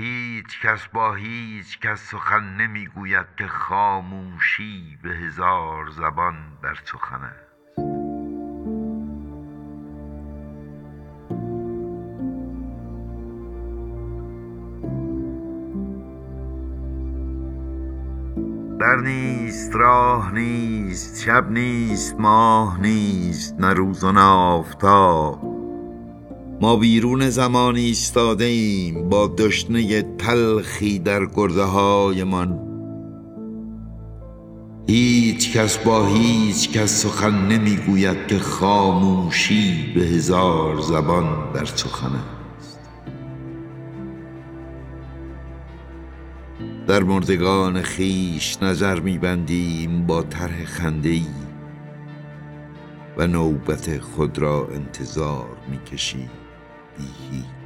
هیچ کس با هیچ کس سخن نمی‌گوید که خاموشی به هزار زبان در سخن است. در نیست راه نیست شب نیست ماه نیست نه روز و نه آفتاب. ما بیرون زمان ایستاده ایم با دشنه تلخی در گرده هایمان هیچ کس با هیچ کس سخن نمی‌گوید که خاموشی به هزار زبان در سخن است. در مردگان خویش نظر میبندیم با طرح خنده و نوبت خود را انتظار می‌کشیم. بی هیچ